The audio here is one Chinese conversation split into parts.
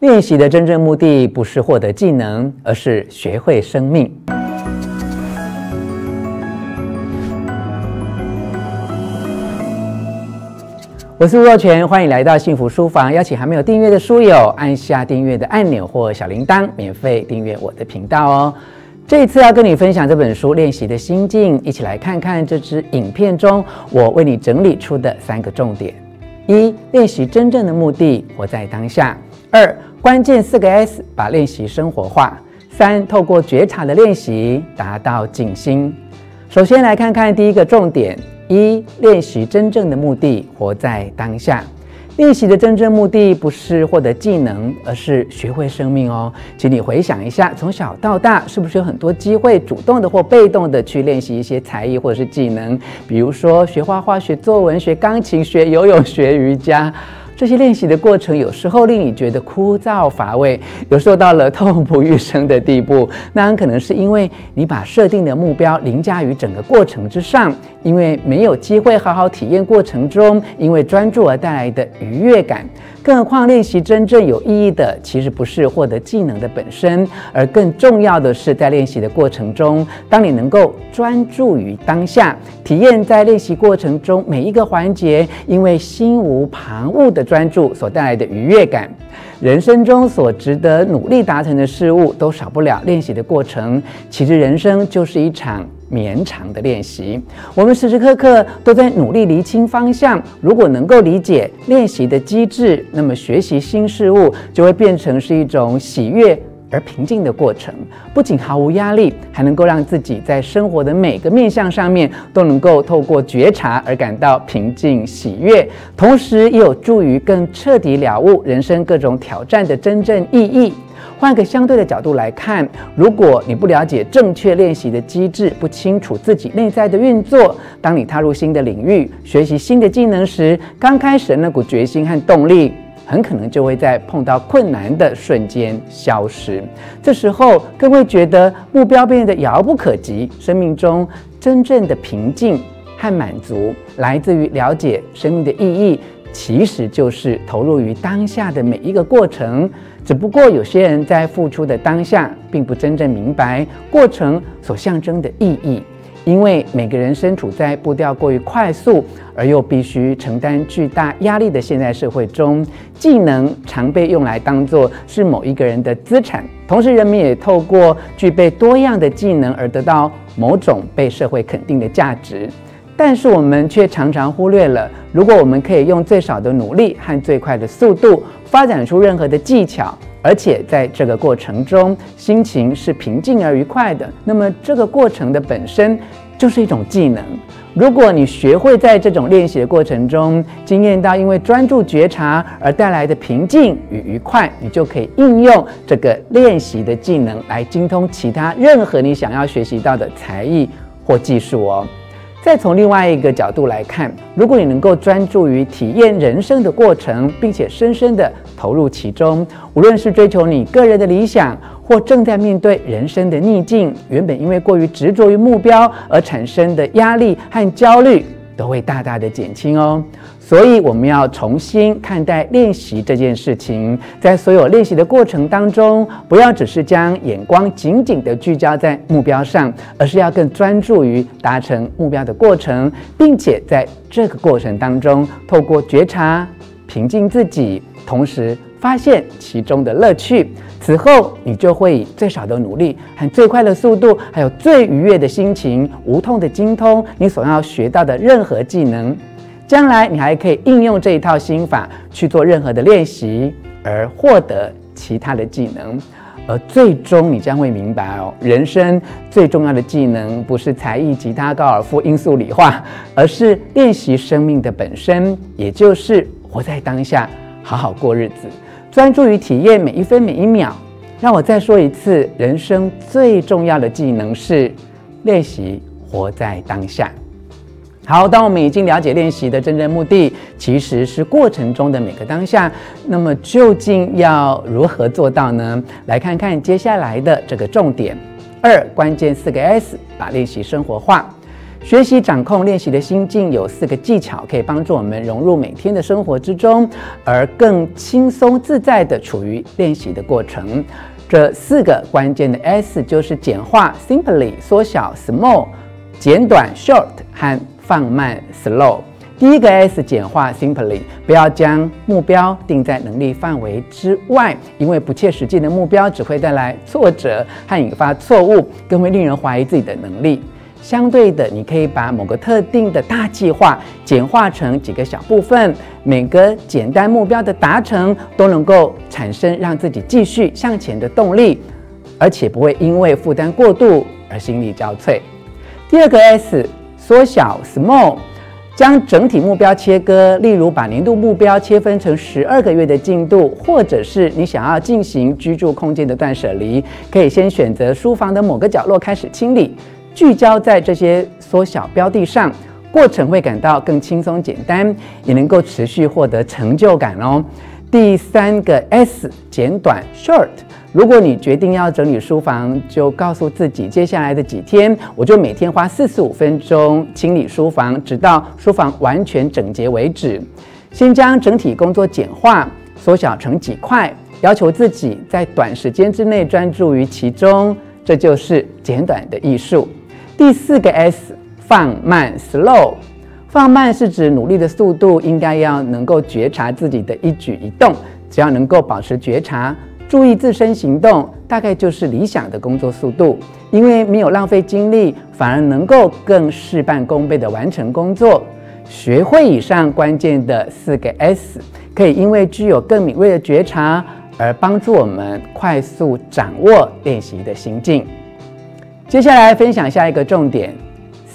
练习的真正目的不是获得技能，而是学会生命。我是吴若权，欢迎来到幸福书房。邀请还没有订阅的书友按下订阅的按钮或小铃铛，免费订阅我的频道哦。这一次要跟你分享这本书《练习的心境》，一起来看看这支影片中我为你整理出的三个重点：一、练习真正的目的，活在当下；二、关键四个 S，把练习生活化；三、透过觉察的练习，达到静心。首先来看看第一个重点。一、练习真正的目的，活在当下。练习的真正目的不是获得技能，而是学会生命哦。请你回想一下，从小到大，是不是有很多机会，主动的或被动的去练习一些才艺或者是技能？比如说学画画、学作文、学钢琴、学游泳、学瑜伽。这些练习的过程有时候令你觉得枯燥乏味，有时候到了痛不欲生的地步。那很可能是因为你把设定的目标凌驾于整个过程之上，因为没有机会好好体验过程中因为专注而带来的愉悦感。更何况练习真正有意义的，其实不是获得技能的本身，而更重要的是在练习的过程中，当你能够专注于当下，体验在练习过程中每一个环节，因为心无旁骛的专注所带来的愉悦感。人生中所值得努力达成的事物，都少不了练习的过程。其实人生就是一场。绵长的练习，我们时时刻刻都在努力厘清方向。如果能够理解练习的机制，那么学习新事物就会变成是一种喜悦而平静的过程。不仅毫无压力，还能够让自己在生活的每个面向上面都能够透过觉察而感到平静喜悦，同时也有助于更彻底了悟人生各种挑战的真正意义。换个相对的角度来看，如果你不了解正确练习的机制，不清楚自己内在的运作，当你踏入新的领域，学习新的技能时，刚开始的那股决心和动力，很可能就会在碰到困难的瞬间消失。这时候更会觉得目标变得遥不可及，生命中真正的平静和满足，来自于了解生命的意义。其实就是投入于当下的每一个过程，只不过有些人在付出的当下，并不真正明白过程所象征的意义。因为每个人身处在步调过于快速，而又必须承担巨大压力的现代社会中，技能常被用来当作是某一个人的资产。同时，人们也透过具备多样的技能而得到某种被社会肯定的价值。但是我们却常常忽略了，如果我们可以用最少的努力和最快的速度发展出任何的技巧，而且在这个过程中心情是平静而愉快的，那么这个过程的本身就是一种技能。如果你学会在这种练习的过程中经验到因为专注觉察而带来的平静与愉快，你就可以应用这个练习的技能来精通其他任何你想要学习到的才艺或技术哦。再从另外一个角度来看，如果你能够专注于体验人生的过程，并且深深的投入其中，无论是追求你个人的理想，或正在面对人生的逆境，原本因为过于执着于目标而产生的压力和焦虑，都会大大的减轻哦。所以我们要重新看待练习这件事情，在所有练习的过程当中，不要只是将眼光紧紧地聚焦在目标上，而是要更专注于达成目标的过程，并且在这个过程当中，透过觉察、平静自己，同时发现其中的乐趣。此后，你就会以最少的努力和最快的速度，还有最愉悦的心情，无痛地精通你所要学到的任何技能。将来你还可以应用这一套心法去做任何的练习，而获得其他的技能，而最终你将会明白哦，人生最重要的技能不是才艺、吉他、高尔夫、音速、理化，而是练习生命的本身，也就是活在当下，好好过日子，专注于体验每一分每一秒。让我再说一次，人生最重要的技能是练习活在当下。好，当我们已经了解练习的真正目的，其实是过程中的每个当下。那么，究竟要如何做到呢？来看看接下来的这个重点：二、关键四个 S，把练习生活化。学习掌控练习的心境有四个技巧，可以帮助我们融入每天的生活之中，而更轻松自在地处于练习的过程。这四个关键的 S 就是简化 （simply）、缩小 （small）、简短 （short） 和放慢 （slow）。第一个 S 简化 （simply），不要将目标定在能力范围之外，因为不切实际的目标只会带来挫折和引发错误，更会令人怀疑自己的能力。相对的，你可以把某个特定的大计划简化成几个小部分，每个简单目标的达成都能够产生让自己继续向前的动力，而且不会因为负担过度而心力交瘁。第二个 S，缩小 （small），将整体目标切割，例如把年度目标切分成十二个月的进度，或者是你想要进行居住空间的断舍离，可以先选择书房的某个角落开始清理。聚焦在这些缩小标的上，过程会感到更轻松简单，也能够持续获得成就感哦。第三个 S 简短 short，如果你决定要整理书房，就告诉自己，接下来的几天，我就每天花四十五分钟清理书房，直到书房完全整洁为止。先将整体工作简化，缩小成几块，要求自己在短时间之内专注于其中，这就是简短的艺术。第四个 S 放慢 slow，放慢是指努力的速度应该要能够觉察自己的一举一动，只要能够保持觉察，注意自身行动，大概就是理想的工作速度。因为没有浪费精力，反而能够更事半功倍地完成工作。学会以上关键的四个 S，可以因为具有更敏锐的觉察而帮助我们快速掌握练习的心境。接下来分享下一个重点：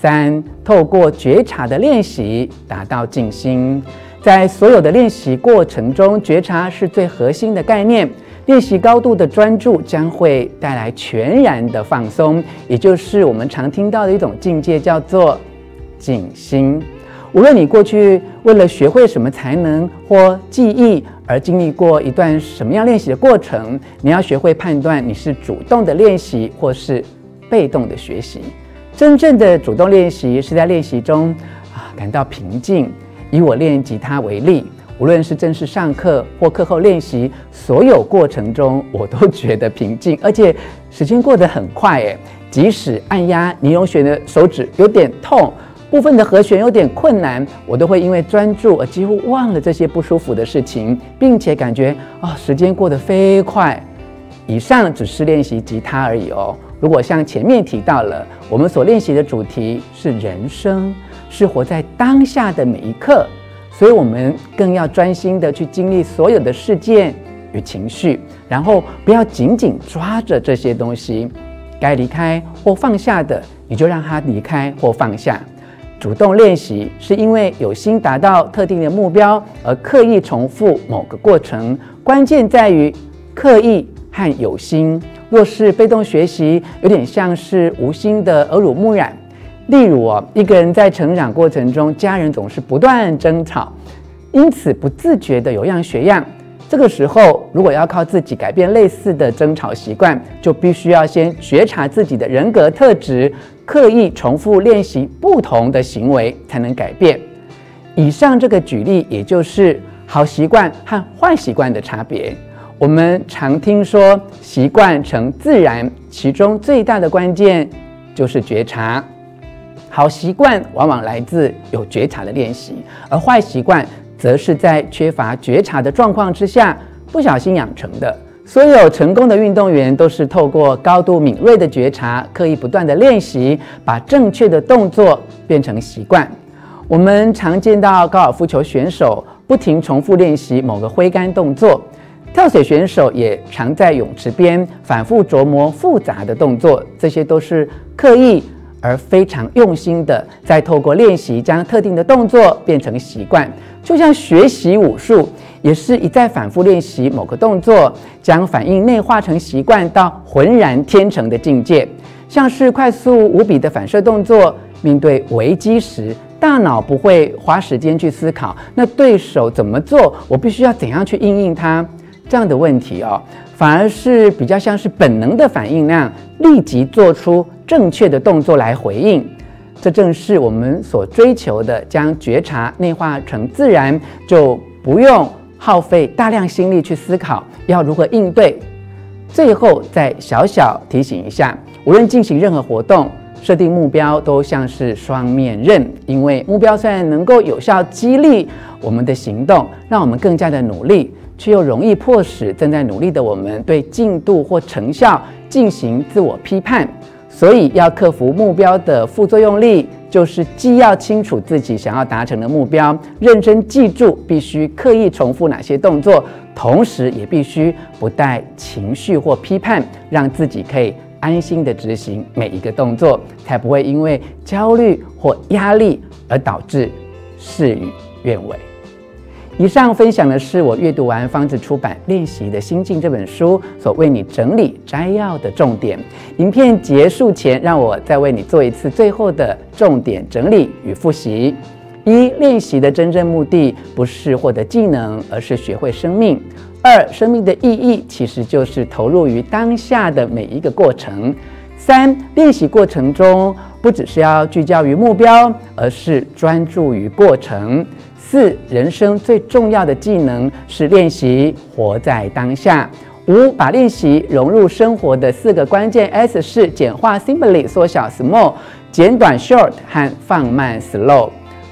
三，透过觉察的练习达到静心。在所有的练习过程中，觉察是最核心的概念。练习高度的专注将会带来全然的放松，也就是我们常听到的一种境界，叫做静心。无论你过去为了学会什么才能或技艺而经历过一段什么样练习的过程，你要学会判断你是主动的练习或是。被动的学习，真正的主动练习是在练习中啊感到平静。以我练吉他为例，无论是正式上课或课后练习，所有过程中我都觉得平静，而且时间过得很快。诶，即使按压尼龙弦的手指有点痛，部分的和弦有点困难，我都会因为专注而几乎忘了这些不舒服的事情，并且感觉啊时间过得飞快。以上只是练习吉他而已哦。如果像前面提到了，我们所练习的主题是人生，是活在当下的每一刻，所以我们更要专心的去经历所有的事件与情绪，然后不要紧紧抓着这些东西，该离开或放下的，你就让它离开或放下。主动练习是因为有心达到特定的目标而刻意重复某个过程，关键在于刻意和有心。若是被动学习，有点像是无心的耳濡目染。例如哦，一个人在成长过程中，家人总是不断争吵，因此不自觉的有样学样。这个时候，如果要靠自己改变类似的争吵习惯，就必须要先觉察自己的人格特质，刻意重复练习不同的行为，才能改变。以上这个举例，也就是好习惯和坏习惯的差别。我们常听说习惯成自然，其中最大的关键就是觉察。好习惯往往来自有觉察的练习，而坏习惯则是在缺乏觉察的状况之下不小心养成的。所有成功的运动员都是透过高度敏锐的觉察，刻意不断的练习，把正确的动作变成习惯。我们常见到高尔夫球选手不停重复练习某个挥杆动作。跳水选手也常在泳池边反复琢磨复杂的动作，这些都是刻意而非常用心的，在透过练习将特定的动作变成习惯。就像学习武术，也是一再反复练习某个动作，将反应内化成习惯到浑然天成的境界。像是快速无比的反射动作，面对危机时，大脑不会花时间去思考，那对手怎么做，我必须要怎样去应应它。这样的问题哦，反而是比较像是本能的反应那样，立即做出正确的动作来回应。这正是我们所追求的，将觉察内化成自然，就不用耗费大量心力去思考要如何应对。最后再小小提醒一下，无论进行任何活动，设定目标都像是双面刃，因为目标虽然能够有效激励我们的行动，让我们更加的努力，却又容易迫使正在努力的我们对进度或成效进行自我批判。所以，要克服目标的副作用力，就是既要清楚自己想要达成的目标，认真记住必须刻意重复哪些动作，同时也必须不带情绪或批判，让自己可以安心地执行每一个动作，才不会因为焦虑或压力而导致事与愿违。以上分享的是我阅读完方子出版《练习的心境》这本书所为你整理摘要的重点。影片结束前，让我再为你做一次最后的重点整理与复习：一、练习的真正目的不是获得技能，而是学会生命；二、生命的意义其实就是投入于当下的每一个过程；三、练习过程中不只是要聚焦于目标，而是专注于过程。四、人生最重要的技能是练习活在当下。五、把练习融入生活的四个关键 S 是简化 （Simply）、缩小 （Small）、简短 （Short） 和放慢 （Slow）。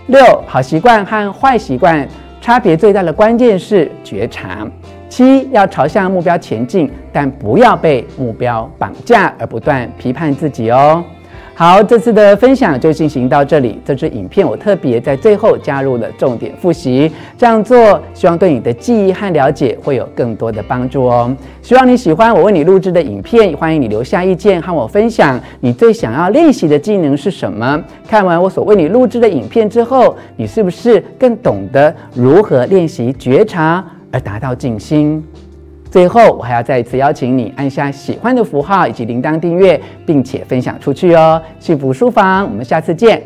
六、好习惯和坏习惯差别最大的关键是觉察。七、要朝向目标前进，但不要被目标绑架而不断批判自己哦。好，这次的分享就进行到这里。这支影片我特别在最后加入了重点复习，这样做希望对你的记忆和了解会有更多的帮助哦。希望你喜欢我为你录制的影片，欢迎你留下意见和我分享你最想要练习的技能是什么。看完我所为你录制的影片之后，你是不是更懂得如何练习觉察而达到静心？最后，我还要再一次邀请你按下喜欢的符号以及铃铛订阅，并且分享出去哦。幸福书房，我们下次见。